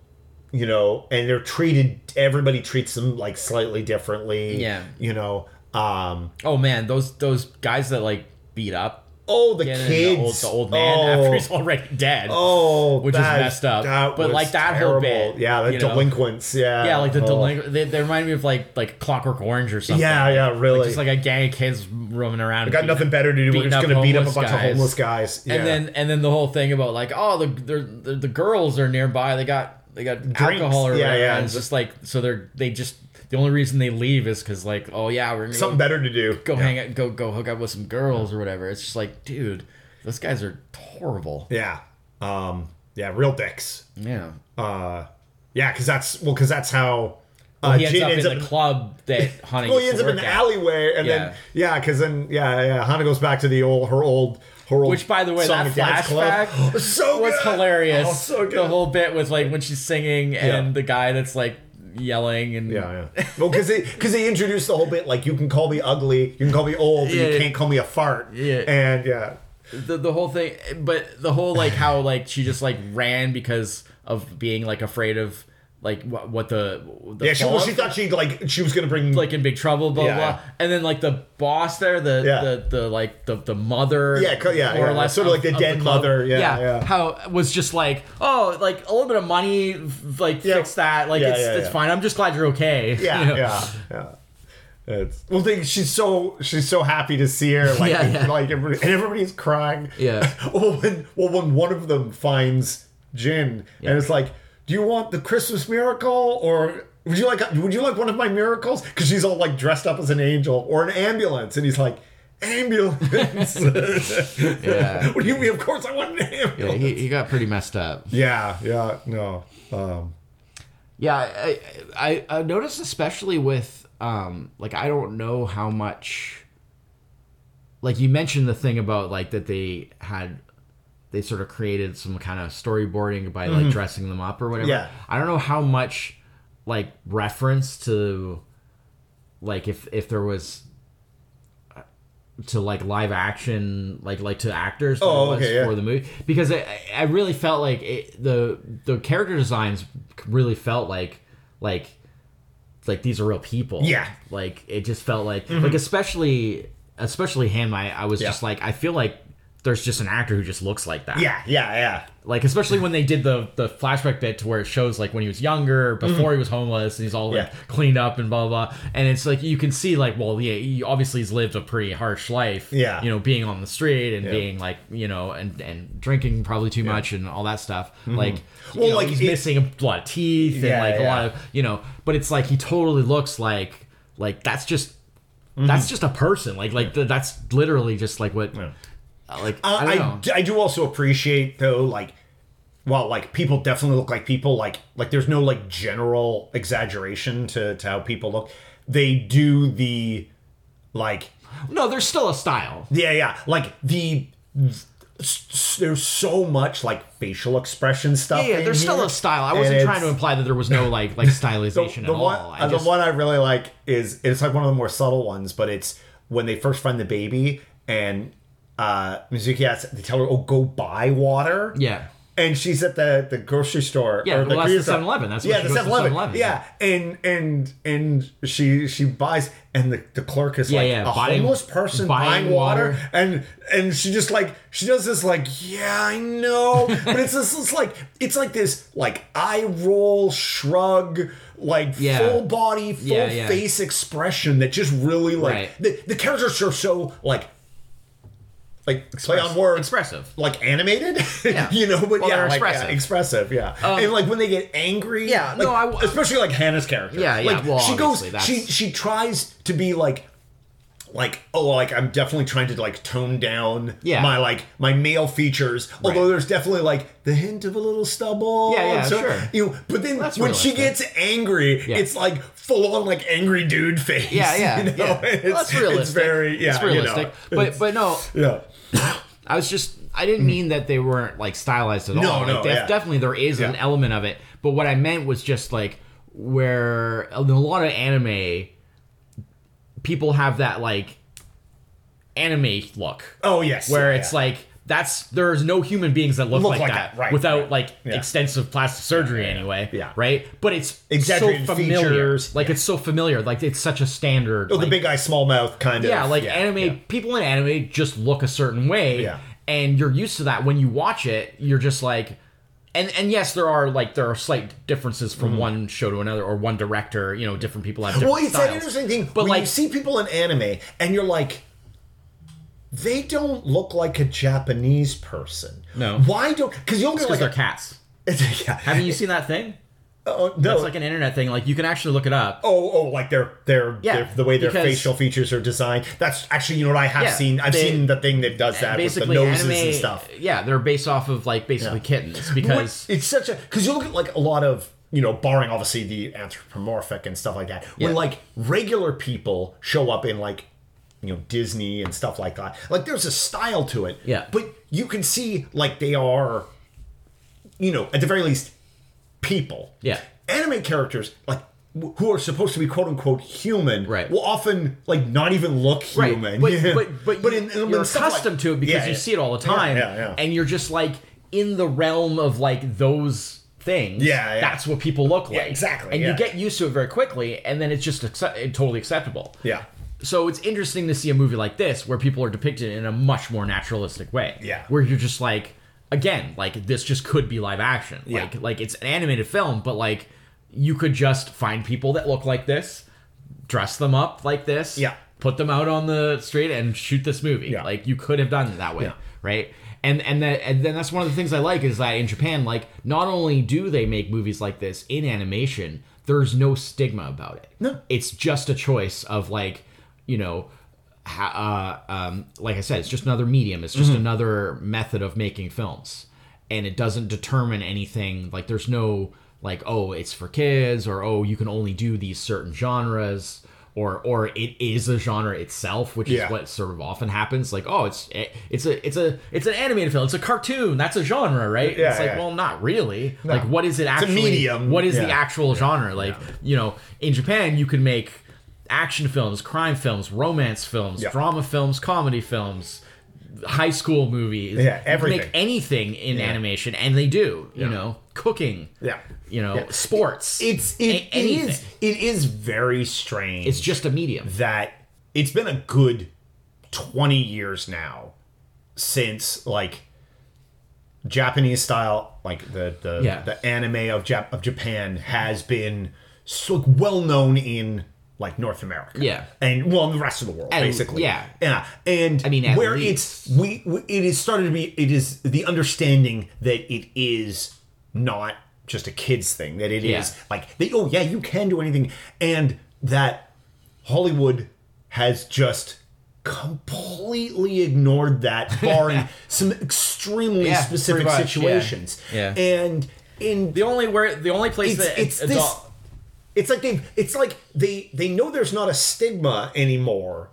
you know, and they're treated. Everybody treats them like slightly differently. Yeah. you know. Um. Oh man, those those guys that like beat up Oh, the kids. the old, the old man oh, after he's already dead. Oh, which is messed up. that But, like, that whole bit, Yeah, the you know? delinquents. Yeah. yeah, like the oh. delinquent. They, they remind me of like like Clockwork Orange or something. Yeah, yeah, really. Just like a gang of kids roaming around. I got nothing better to do. We're just gonna beat up a bunch of homeless guys. Yeah. And then and then the whole thing about like oh the the, the, the girls are nearby. They got they got alcohol or Yeah, whatever. yeah. And it's just like so they're they just the only reason they leave is because like oh yeah we're gonna something go, better to do. go yeah. hang out go go hook up with some girls or whatever. It's just like dude, those guys are horrible. Yeah. Um. Yeah. Real dicks. Yeah. Uh. Yeah, because that's well, because that's how. Uh, he ends Jin up ends in up the club that Honey Well, he ends up in the alleyway, and Yeah. then yeah, because then yeah, yeah, Hana goes back to the old her old. Which, by the way, that flashback so was hilarious. Oh, so good. The whole bit with like when she's singing and Yeah. the guy that's like yelling and Yeah, yeah. Well, because they because they introduced the whole bit like you can call me ugly, you can call me old, but Yeah. you can't call me a fart. Yeah. and yeah, the the whole thing. But the whole like how like she just like ran because of being like afraid of like what, what the, the yeah. She well, she thought she like she was gonna bring like in big trouble, blah Yeah, blah. yeah. And then like the boss there, the Yeah. the, the like the the mother, Yeah, yeah, more or yeah. less, Sort of like the dead club. mother, yeah, yeah. How was just like, oh, like a little bit of money, like Yeah. fix that, like Yeah, it's yeah, it's yeah. fine. I'm just glad you're okay. yeah, You know? yeah, yeah. It's well, they, she's so she's so happy to see her, like Yeah, yeah. like everybody, and everybody's crying. Yeah. well, when well when one of them finds Jin, and it's like, do you want the Christmas miracle or? Would you like would you like one of my miracles? Because she's all like dressed up as an angel or an ambulance, and he's like, ambulance. Yeah. what do you mean? Of course, I want an ambulance. Yeah, he, he got pretty messed up. Yeah, yeah, no. Um, Yeah, I, I I noticed especially with um like I don't know how much like you mentioned the thing about like that they had they sort of created some kind of storyboarding by like dressing them up or whatever. Yeah. I don't know how much like reference to like if if there was uh, to like live action like like to actors Oh, okay, yeah. for the movie because I, I really felt like it, the the character designs really felt like like like these are real people Yeah. Mm-hmm. like it just felt like like especially especially him I, I was Yeah. just like I feel like there's just an actor who just looks like that. Yeah, yeah, yeah. Like especially when they did the the flashback bit to where it shows like when he was younger, before he was homeless, and he's all like Mm-hmm. Yeah. cleaned up and blah blah. blah. And it's like you can see like, well, yeah, he obviously he's lived a pretty harsh life. Yeah. you know, being on the street and Yeah. being like, you know, and and drinking probably too much and all that stuff. Like, Mm-hmm. Well, know, like, he's it- missing a lot of teeth and Yeah, like a lot of you know. But it's like he totally looks like like that's just. Mm-hmm. That's just a person, like like th- that's literally just like what, uh, like Uh, I I, I do also appreciate though, like, well, like people definitely look like people. Like, like there's no like general exaggeration to to how people look. They do the, like, no, there's still a style. yeah, yeah, like the. There's so much like facial expression stuff. Yeah, yeah there's still a style. I wasn't trying to imply that there was no like like the, stylization the at one, all. I uh, just, the one I really like is it's like one of the more subtle ones, but it's when they first find the baby and uh Miyuki has they tell her, "Oh, go buy water." yeah, and she's at the the grocery store. Yeah, or the well, that's the 7-Eleven. That's yeah, the goes 7-Eleven. 7-Eleven, Yeah, and and and she she buys, and the, the clerk is Yeah, like yeah, a buying- homeless person buying buying, water, water. and and she just like she does this like yeah I know, but it's this it's like it's like this like eye roll shrug. Like Yeah. full body, full Yeah, yeah. face expression that just really like Right. the, the characters are so like like play on words expressive. like animated, Yeah. you know, but Well, yeah, like, yeah, expressive. expressive, yeah, um, and like when they get angry, Yeah, like, no, I- especially like Hana's character, Yeah, yeah, like, well, she goes, obviously, she she tries to be like, like oh, like I'm definitely trying to like tone down Yeah. my like my male features, although there's definitely like the hint of a little stubble, Yeah, yeah, so- sure. you know, but then That's when she gets angry, Yeah. it's like full on like angry dude face, Yeah, yeah, you know? yeah. It's, Well, that's realistic. It's very yeah, it's realistic. You know, but but no, yeah. I was just I didn't mean that they weren't like stylized at No, all. no, like, yeah. definitely there is an element of it. But what I meant was just like where in a lot of anime, people have that like anime look. Oh yes, where yeah, it's like that's there's no human beings that look, Look like, like that, that, right, without right. like Yeah. extensive plastic surgery yeah, yeah. anyway Yeah. right but it's Exaggerated so familiar features, like it's so familiar like it's such a standard Oh, like, the big eye, small mouth kind of. yeah like anime yeah. people in anime just look a certain way Yeah. and you're used to that when you watch it you're just like and and yes there are like there are slight differences from mm-hmm. one show to another or one director you know different people have different. Well, it's styles. that interesting thing. but like you see people in anime and you're like, they don't look like a Japanese person. No. Why don't? Because you don't get because like they're a, cats yeah. haven't you seen that thing Oh no. it's like an internet thing like you can actually look it up Oh, oh, like their their, Yeah, their the way their facial features are designed. That's actually you know what I have Yeah, seen. I've they- seen the thing that does that with the basically noses anime and stuff. yeah they're based off of like basically Yeah. kittens because What- it's such a because you look at like a lot of you know barring obviously the anthropomorphic and stuff like that when Yeah. like regular people show up in like you know disney and stuff like that like there's a style to it Yeah. but you can see like they are you know at the very least people Yeah. anime characters like who are supposed to be quote unquote human Right. will often like not even look human. right but but but, but in, in, you're stuff like- accustomed to it because Yeah, you yeah. see it all the time yeah, yeah. and you're just like in the realm of like those things Yeah, yeah. that's what people look like exactly, and you get used to it very quickly and then it's just accept- totally acceptable yeah so it's interesting to see a movie like this where people are depicted in a much more naturalistic way. Yeah. Where you're just like, again, like this just could be live action. Yeah. Like like it's an animated film, but like you could just find people that look like this, dress them up like this, Yeah. put them out on the street and shoot this movie. Yeah. Like you could have done it that way. Yeah. Right. And and that and then that's one of the things I like is that in Japan, like not only do they make movies like this in animation, there's no stigma about it. No. It's just a choice of like, you know, ha- uh, um, like I said, it's just another medium. It's just another method of making films, and it doesn't determine anything. Like there's no like, oh, it's for kids, or oh, you can only do these certain genres. Or, or it is a genre itself, which Yeah. is what sort of often happens. Like, oh, it's it's a it's a it's an animated film. It's a cartoon. That's a genre, right? Yeah, it's like, yeah. well, not really. Like, what is it a actually? medium. What is the Yeah. actual genre? Like, you know, in Japan, you can make action films, crime films, romance films, Yeah. drama films, comedy films, high school movies. Yeah, everything. make anything in animation, and they do. You Yeah. know, cooking. Yeah. You know, Yeah. sports. it's a- it, it anything. is it is very strange It's just a medium. that it's been a good 20 years now since like Japanese style, like the the, Yeah. the anime of Jap- of Japan has been so well known in like North America, Yeah. and well, in the rest of the world, And- basically, yeah. yeah. And I mean, where least. it's we, we it is started to be it is the understanding that it is not just a kids thing that it is Yeah. like they, oh yeah you can do anything and that Hollywood has just completely ignored that barring some extremely Yeah, specific much, yeah. situations Yeah. and in The only where the only place it's, that it's adult, this it's like they it's like they they know there's not a stigma anymore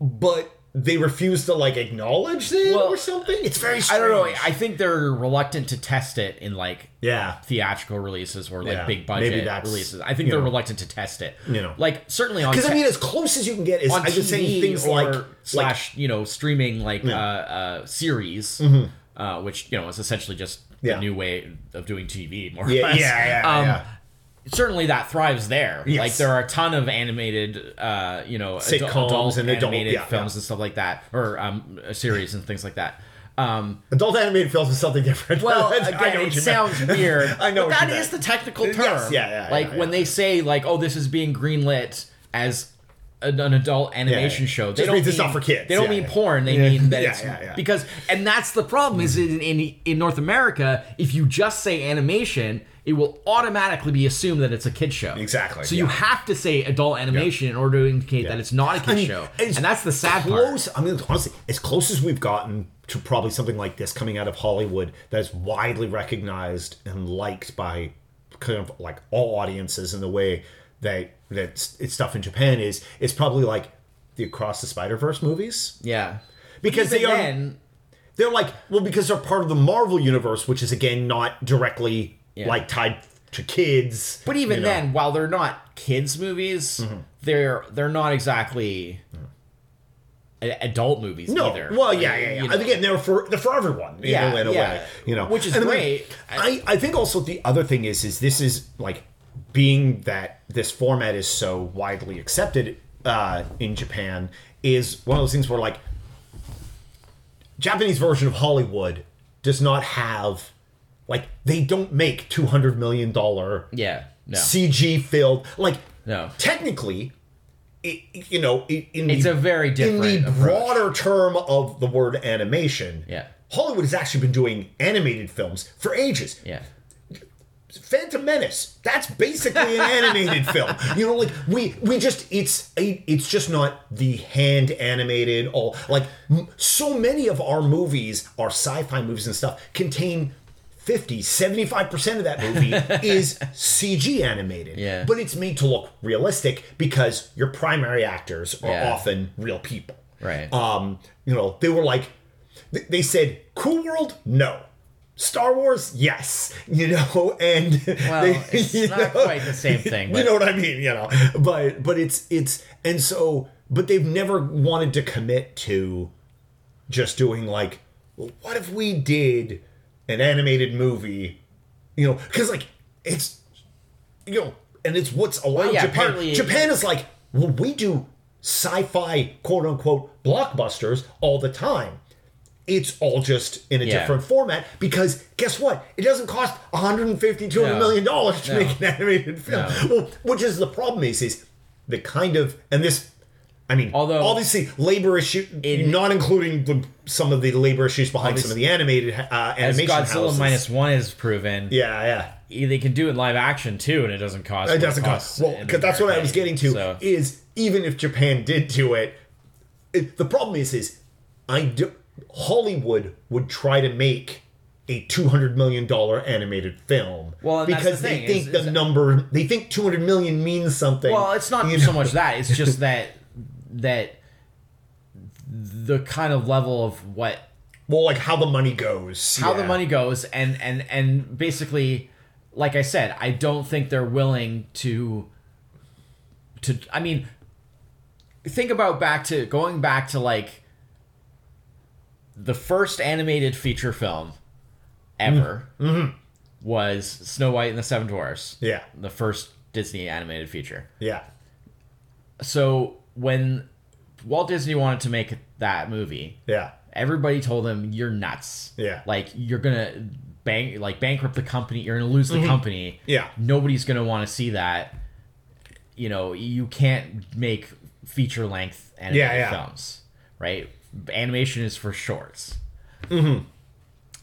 but they refuse to like acknowledge it Well, or something it's very I don't know. I think they're reluctant to test it in like yeah theatrical releases or like Yeah, big budget releases. I think they're know. reluctant to test it. You know. like certainly on because I mean as close as you can get is on I'm just saying things like like slash you know streaming like uh, uh, series, uh, which you know is essentially just Mm-hmm. Yeah. the new way of doing TV. More or less. yeah yeah, Um, yeah. Certainly, that thrives there. Yes. Like there are a ton of animated, uh, you know, Sitcoms adult and adult- animated yeah, films yeah. and stuff like that, or um, series and things like that. Um, adult animated films is something different well, again, it sounds weird. I know that is the technical term. Yes, yeah, yeah, Like yeah, when they say like, "Oh, this is being greenlit as an, an adult animation show," they Just don't mean it's not for kids. They don't mean porn. They mean that it's yeah, yeah. because, and that's the problem. Is in, in in North America, if you just say animation, it will automatically be assumed that it's a kid show. Exactly, So you have to say adult animation in order to indicate that it's not a kid I mean, show, and that's the sad part. close, I mean, honestly, as close as we've gotten to probably something like this coming out of Hollywood that is widely recognized and liked by kind of like all audiences in the way that that it's stuff in Japan is it's probably like the Across the Spider Verse movies Yeah. because Even they are then, they're like well because they're part of the Marvel universe, which is again not directly Yeah. like tied to kids. But even you know. then, while they're not kids movies, Mm-hmm. they're they're not exactly a- adult movies No, either. well, yeah, yeah, yeah. you know. And again, they're for they're for everyone. Yeah, in a yeah. way, you know, Which is And I mean, great. I I think also the other thing is is this is like being that this format is so widely accepted uh, in Japan is one of those things where like Japanese version of Hollywood does not have like they don't make two hundred million dollar yeah, no, CG filled like No. technically it, you know i- in It's the, a very different in the approach. broader term of the word animation Yeah. Hollywood has actually been doing animated films for ages yeah, Phantom Menace. That's basically an animated film. You know, like we we just it's a, it's just not the hand animated all like m- so many of our movies, our sci-fi movies and stuff contain 50, 75% of that movie is CG animated. Yeah. But it's made to look realistic because your primary actors are Yeah. often real people. right. Um, you know, they were like, they said, "Cool World, no." Star Wars, yes, you know, and well, they- it's not know, quite the same thing. But you know what I mean, you know, but but it's it's and so, but they've never wanted to commit to just doing like, well, what if we did an animated movie, you know, because like it's you know, and it's what's allowed yeah, Japan. Japan is like, well, we do sci-fi quote unquote blockbusters all the time. It's all just in a Yeah. different format because guess what? It doesn't cost 150 200 No. million dollars to No. make an animated film. Well, which is the problem is is the kind of and this I mean, Although- obviously labor issue, In- not including the, some of the labor issues behind some of the animated uh, as animation Godzilla houses. minus one is proven, yeah, yeah. they can do it live action too, and it doesn't cost. It doesn't cost. Well, because that's what I was getting to. So, Is even if Japan did do it, it, the problem is, is I do, Hollywood would try to make a two hundred million dollar animated film. Well, because the they thing, think is- the is- number, they think two hundred million means something. well, it's not so know? much that; it's just that that the kind of level of what Well, like how the money goes, how the money goes and and and basically like i said i don't think they're willing to to i mean think about back to going back to like the first animated feature film ever mm-hmm. Mm-hmm. was snow white and the seven dwarfs. Yeah, the first disney animated feature. Yeah, so when walt disney wanted to make that movie yeah, everybody told him you're nuts. Yeah. Like you're gonna bank like bankrupt the company. You're gonna lose the company. Mm-hmm. Yeah. Nobody's gonna want to see that. You know, you can't make feature length animated Yeah, yeah. films, right? Animation is for shorts. Mm-hmm.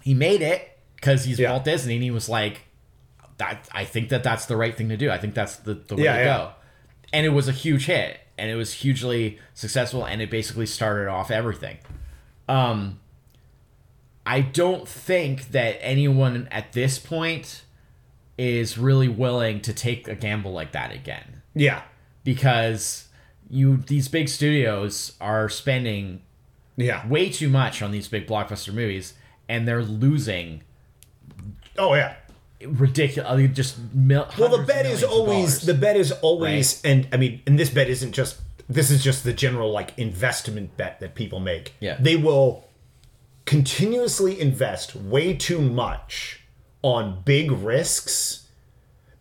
He made it because he's Yeah. Walt Disney, and he was like, "That I think that that's the right thing to do. I think that's the, the way to go." And it was a huge hit, and it was hugely successful, and it basically started off everything. Um, I don't think that anyone at this point is really willing to take a gamble like that again Yeah. because you these big studios are spending Yeah. way too much on these big blockbuster movies and they're losing Oh yeah. Ridiculous just mil- Well, the bet is always the bet is always, and I mean, and this bet isn't just. This is just the general like investment bet that people make. Yeah. They will continuously invest way too much on big risks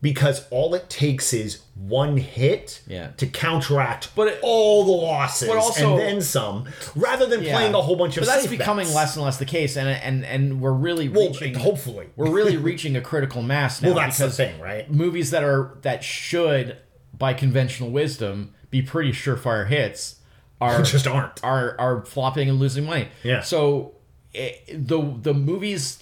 because all it takes is one hit Yeah. to counteract But it- all the losses but also- and then some, rather than Yeah. playing a whole bunch of. but that's becoming bets. less and less the case and and and we're really Well, reaching hopefully. we're really reaching a critical mass now Well, that's the thing, right? movies that are that should by conventional wisdom be pretty surefire hits are just aren't. are are flopping and losing money. Yeah. So it, the the movies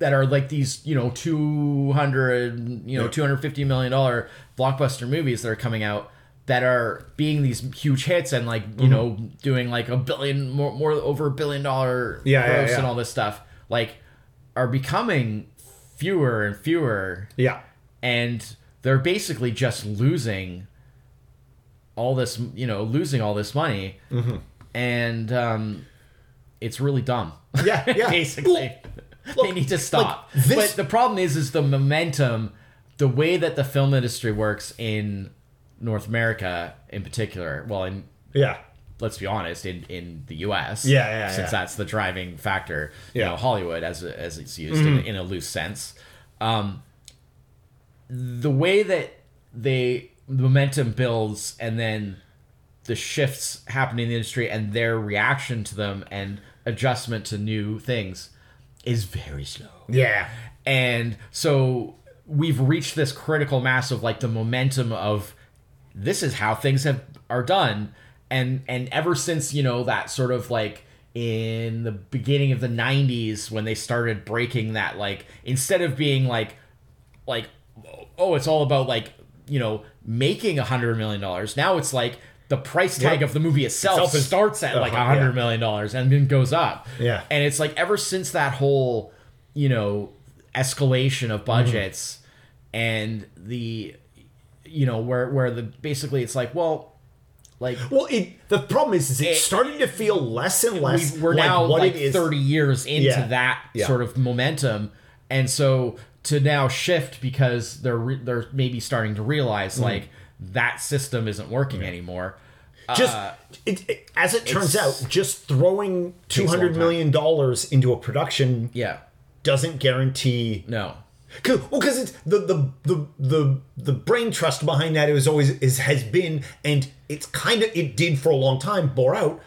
that are like these, you know, 200, you know, Yeah. 250 million dollar blockbuster movies that are coming out that are being these huge hits and like, Mm-hmm. you know, doing like a billion more more over a billion dollar Yeah, yeah, gross yeah. and all this stuff, like are becoming fewer and fewer Yeah. and they're basically just losing all this you know losing all this money Mm-hmm. and um it's really dumb Yeah, yeah. basically they need to stop like, this- but the problem is is the momentum the way that the film industry works in north america in particular well in Yeah. let's be honest in in the us Yeah, yeah, since yeah. that's the driving factor you Yeah. Mm-hmm. know hollywood as as it's used in, in a loose sense um the way that they the momentum builds and then the shifts happen in the industry and their reaction to them and adjustment to new things is very slow Yeah. and so we've reached this critical mass of like the momentum of this is how things have are done and and ever since you know that sort of like in the beginning of the 90s when they started breaking that like instead of being like like oh it's all about like you know making a hundred million dollars now it's like the price tag of the movie itself, Itself is- starts at like a hundred yeah. million dollars and then goes up Yeah. and it's like ever since that whole you know escalation of budgets and the you know where where the basically it's like well like Well, it the problem is, is It- it's starting to feel less and less. we, we're like now what like it is. 30 years into Yeah. that Yeah. sort of momentum and so to now shift because they're re- they're maybe starting to realize Mm. like that system isn't working anymore Just uh, it, it- as it turns out, just throwing two hundred million dollars into a production yeah doesn't guarantee. no Cause, well, because it's the, the the the the brain trust behind that is always is has been, and it's kind of it did for a long time bore out.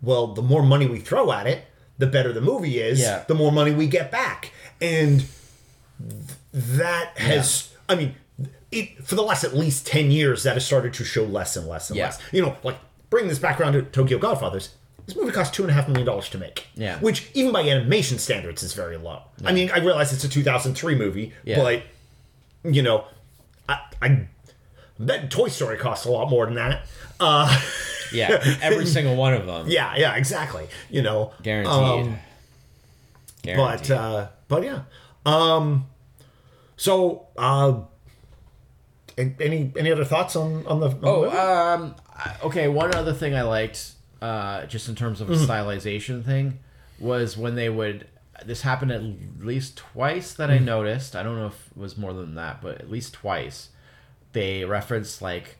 Well, the more money we throw at it, the better the movie is. Yeah. The more money we get back, and th- that has. I mean, it for the last at least ten years that has started to show less and less and Yeah. less. You know, like bring this back around to Tokyo Godfathers. This movie cost two and a half million dollars to make. Yeah. Which even by animation standards is very low. I mean, I realize it's a 2003 movie, Yeah. but you know, I, I bet Toy Story costs a lot more than that. Uh, yeah every single one of them yeah, yeah, exactly. You know, guaranteed um, but uh, but yeah. Um, so uh, any any other thoughts on on the? On Oh, um, okay. One other thing I liked, uh, just in terms of Mm-hmm. a stylization thing, was when they would. This happened at least twice that I Mm-hmm. noticed. I don't know if it was more than that, but at least twice, they referenced like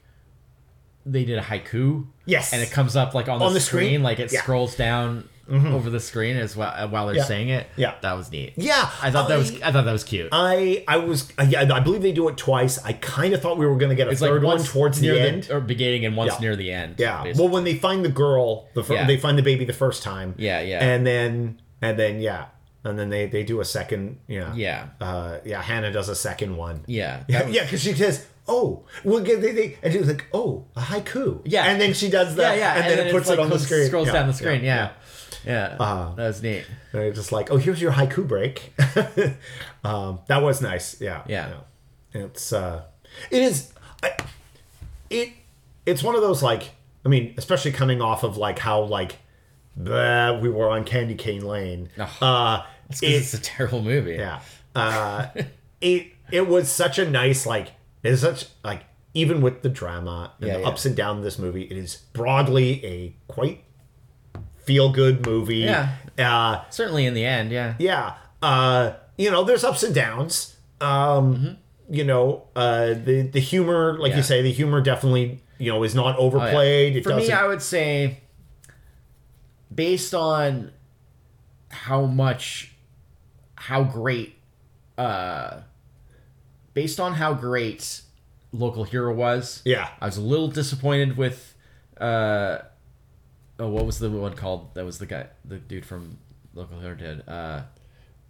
they did a haiku. Yes. and it comes up like on, the, the screen, screen? like it Yeah. scrolls down over the screen as well uh, while they're Mm-hmm. Yeah. saying it. Yeah. that was neat. Yeah, I thought that was I- I thought that was cute. I I was yeah I believe they do it twice. I kind of thought we were going to get a it's third one towards near the end. or beginning and once Yeah. near the end. Yeah. basically. Well, when they find the girl, the fir- Yeah. they find the baby the first time. Yeah, yeah. And then and then yeah, and then they they do a second. Yeah. Yeah. Uh, yeah. Hana does a second one. yeah, Yeah. Yeah. Because she says, "Oh, well, get they, they and she's like, oh, a haiku." Yeah. And then she does that. yeah, And, then it it's puts like it on the screen. Scrolls Yeah, down the screen. Yeah, yeah, Uh, that was neat. And it's just like, oh, here's your haiku break. um, that was nice. Yeah. Yeah. It's uh, it is, I, it it's one of those like I mean, especially coming off of like how like bleh, we were on Candy Cane Lane. Oh. Uh, it- it's a terrible movie. yeah. Uh, it it was such a nice like it's such like even with the drama and Yeah, the yeah. ups and downs of this movie, it is broadly a quite feel good movie. Yeah. Uh, certainly in the end. Yeah, yeah. Uh, you know, there's ups and downs. Um, you know, uh, the the humor, like Mm-hmm. Yeah. you say, the humor definitely you know is not Oh, yeah. overplayed. It For me, I would say, based on how much, how great, uh, based on how great local hero was. yeah. I was a little disappointed with, uh, oh, what was the one called? That was the guy, the dude from local hero did, uh,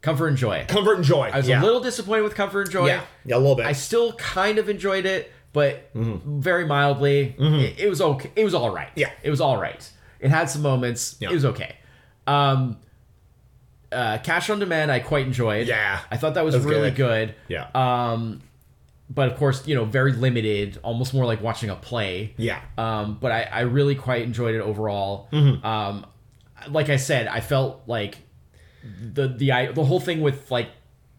Comfort and Joy. Comfort and joy. I was yeah. a little disappointed with Comfort and Joy. yeah. Yeah, a little bit. I still kind of enjoyed it, but Mm-hmm. very mildly. It, it was okay. It was all right. Yeah. it was all right. It had some moments. Yeah. It was okay. Um, uh, Cash on Demand, I quite enjoyed. Yeah. I thought that was, was really good. good. yeah. Um, but of course, you know, very limited, almost more like watching a play. yeah. Um, but I, I really quite enjoyed it overall. Mm-hmm. Um, like I said, I felt like the the I, the whole thing with like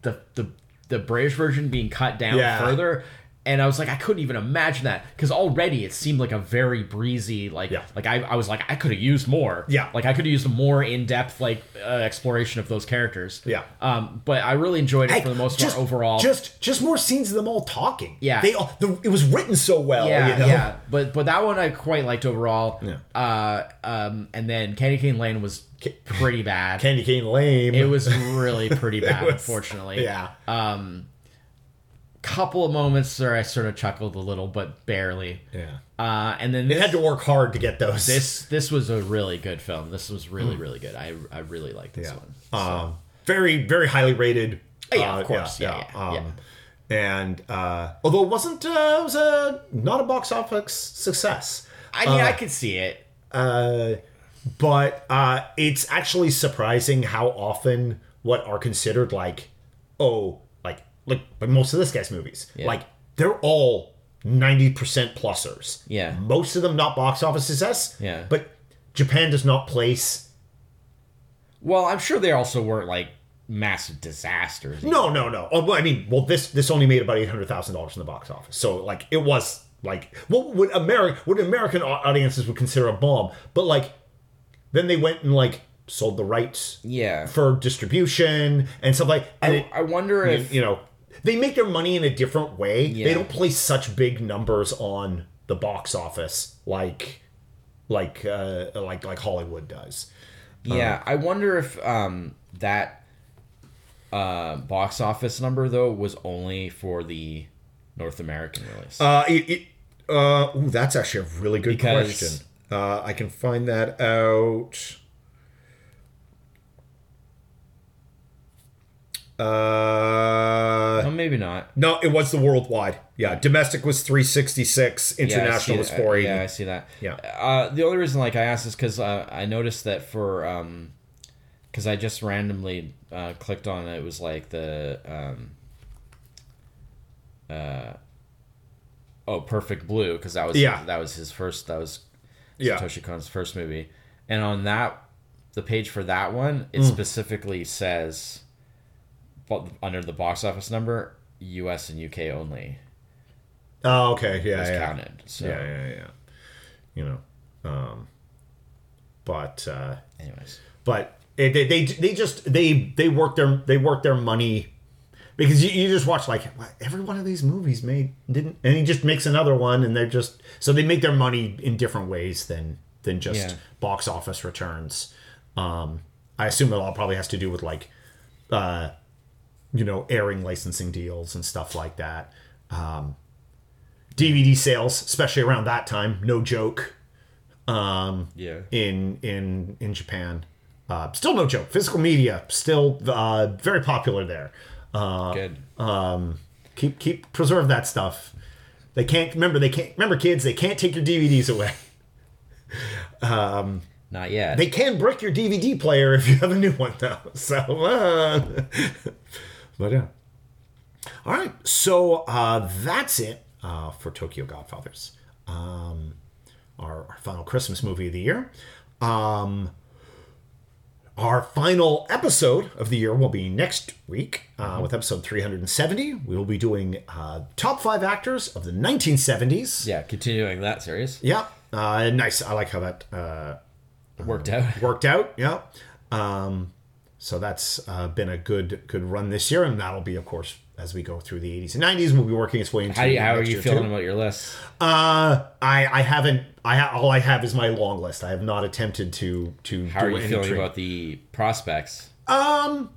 the the the British version being cut down Yeah. further. And I was like, I couldn't even imagine that because already it seemed like a very breezy, like, Yeah. like I, I was like, I could have used more, Yeah. like I could have used a more in depth, like uh, exploration of those characters, Yeah. Um, but I really enjoyed it for the most just, part overall. Just just more scenes of them all talking. Yeah. They all the, it was written so well. yeah, you know? yeah. But but that one I quite liked overall. Yeah. Uh, um, and then Candy Cane Lane was pretty bad. Candy cane lame. it was really pretty bad, was- unfortunately. yeah. Um, couple of moments where I sort of chuckled a little, but barely. yeah. Uh, and then They this, had to work hard to get those. this this was a really good film. This was really really good. I I really liked this yeah. one. Um, very very highly rated. Oh, yeah, of Uh, course. Yeah, yeah, yeah. Um, And uh, although it wasn't, uh, it was a not a box office success. I mean, uh, I could see it. Uh, but uh, it's actually surprising how often what are considered like, oh, like like but most of this guy's movies, Yeah. like they're all ninety percent plusers. Yeah. most of them not box office success. Yeah. but Japan does not place. Well, I'm sure they also weren't like massive disasters. No, no, no. Oh, well, I mean, well, this this only made about eight hundred thousand dollars in the box office, so like it was like what would American what American audiences would consider a bomb, but like then they went and like sold the rights Yeah. for distribution and stuff like and I, it, I wonder if you know they make their money in a different way Yeah. they don't place such big numbers on the box office like like uh like like hollywood does Yeah, I wonder if um, that uh, box office number though was only for the North American release. uh it, it uh ooh, that's actually a really good Because- question uh i can find that out uh oh, maybe not. no it was the worldwide yeah domestic was 366 international see was that. 480 Yeah, I see that. Yeah. Uh, the only reason like I asked is because uh, I noticed that for um, because I just randomly uh, clicked on it, it was like the um, uh, oh, Perfect Blue because that was Yeah. that was his first that was Yeah. Satoshi Kon's first movie, and on that the page for that one it Hmm. specifically says, but under the box office number, U.S. and U.K. only oh okay yeah yeah counted. So, yeah yeah yeah you know um but uh anyways, but it, they, they they just they they work their they work their money because you, you just watch like what, every one of these movies made didn't and he just makes another one and they're just so they make their money in different ways than than just Yeah. box office returns Um, I assume it all probably has to do with like, uh, you know, airing licensing deals and stuff like that. Um, DVD sales, especially around that time, no joke. Um, Yeah. in in in Japan, uh, still no joke. Physical media still uh, very popular there. Uh, Good. um, keep keep preserve that stuff. They can't remember. They can't remember, kids. They can't take your DVDs away. um, Not yet. They can brick your DVD player if you have a new one though. So, uh, but yeah. All right, so uh, that's it uh, for Tokyo Godfathers, um, our, our final Christmas movie of the year. Um, our final episode of the year will be next week uh, with episode 370. We will be doing uh, top five actors of the 1970s. yeah, continuing that series. Yeah, uh, nice. I like how that uh, Worked out. worked out. Yeah. Um, so that's uh, been a good good run this year, and that'll be, of course, as we go through the 80s and 90s. We'll be working its way into. How, how are you feeling too. about your list? Uh, I I haven't. I ha- all I have is my long list. I have not attempted to to. How do are you feeling about the prospects? Um,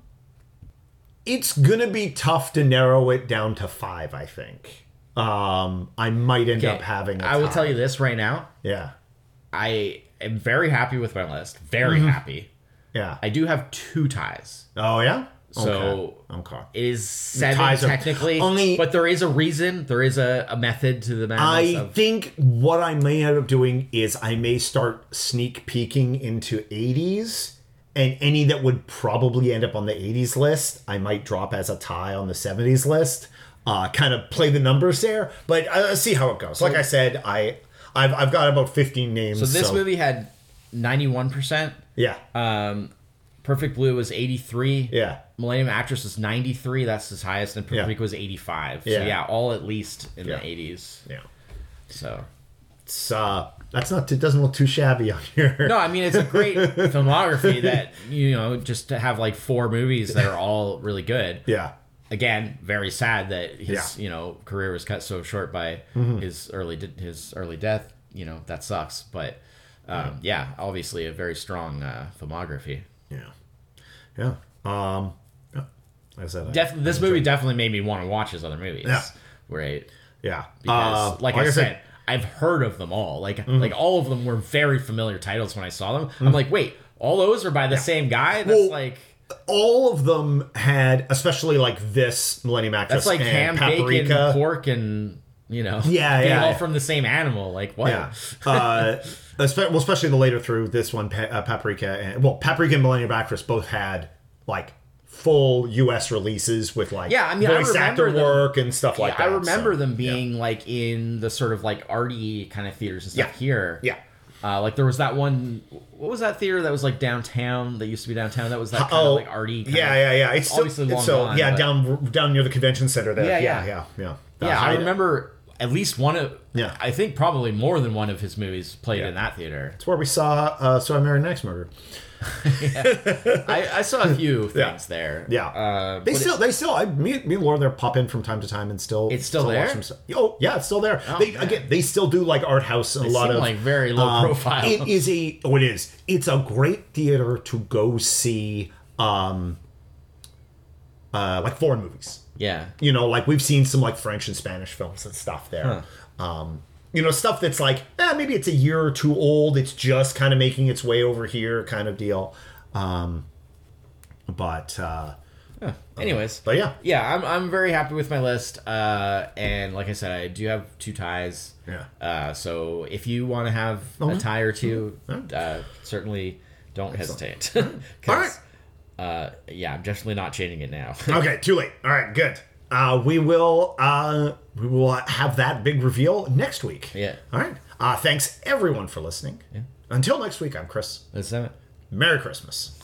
it's gonna be tough to narrow it down to five. I think. Um, I might end up having. I I will tell you this right now. Yeah. I am very happy with my list. Very happy. Yeah. I do have two ties. oh yeah. So Okay. okay. it is seven ties are- technically, only- but there is a reason. There is a, a method to the madness. I of, think what I may end up doing is I may start sneak peeking into 80s, and any that would probably end up on the 80s list, I might drop as a tie on the 70s list. Uh, kind of play the numbers there, but uh, see how it goes. Like I said, I I've, I've got about 15 names. so this movie had ninety one percent. yeah, Um, Perfect Blue was eighty three. yeah, Millennium Actress was 93. That's his highest. And Perfect Yeah. Was 85. So, Yeah. yeah, all at least in Yeah. the 80s. yeah. So, It's uh, that's not. It doesn't look too shabby on here. no, I mean, it's a great filmography that, you know, just to have like four movies that are all really good. Yeah, Again, very sad that his, Yeah. Mm-hmm. you know, career was cut so short by his early his early death. You know, that sucks. But, um, yeah, obviously a very strong uh, filmography. yeah, yeah. Um, yeah. Like I said, I- Def- this movie definitely made me want to watch his other movies. Yeah. Right. yeah. because Uh, like, I said, I've heard of them all. Like Mm-hmm. like all of them were very familiar titles when I saw them. I'm like, wait, all those are by the same guy? That's Well, like all of them had, especially like this Millennium Actress that's like ham, Paprika. bacon, pork, and you know, Yeah, yeah, all yeah. from the same animal. Like what? Yeah. Uh, well, especially the later through this one, uh, Paprika and well, Paprika and Millennium Actress both had like full U.S. releases with like Yeah, I mean, I voice actor remember them- work and stuff like Yeah, that. I remember so, them being like in the sort of like arty kind of theaters and stuff here. Yeah. Uh, like there was that one. What was that theater that was like downtown? That used to be downtown. That was that kind Oh, of like arty. Kind yeah, yeah, yeah. It's still, obviously it's long still gone, yeah but- down down near the convention center there. Yeah, Yeah, yeah. yeah, yeah. Yeah, I Hyde- remember at least one of. Yeah. I think probably more than one of his movies played Yeah. in that theater. It's where we saw uh, "So I Married an Axe Murder." I, I saw a few things Yeah. there. Yeah, Uh, they still, they still, I, me, me and Laura, there pop in from time to time and still, It's still there? watch. Oh, yeah, it's still there. Oh, they man. again, they still do like art house and a lot seem of like very low um, profile. It is a, oh, it is. It's a great theater to go see, um, uh, like foreign movies. Yeah. You know, like we've seen some like French and Spanish films and stuff there. Um, you know, stuff that's like, eh, maybe it's a year or two old. It's just kind of making its way over here, kind of deal. Um, but uh, Huh. Anyways, but yeah, yeah, I'm, I'm very happy with my list. Uh, and like I said, I do have two ties. Yeah. Uh, so if you want to have a tie or two, Mhm. uh, certainly don't hesitate. All right. Uh, yeah, I'm definitely not changing it now. okay, too late. All right, good. Uh, we will uh, we will have that big reveal next week. Yeah. All right. Uh, thanks everyone for listening. Until next week, I'm Chris. That's it. Merry Christmas.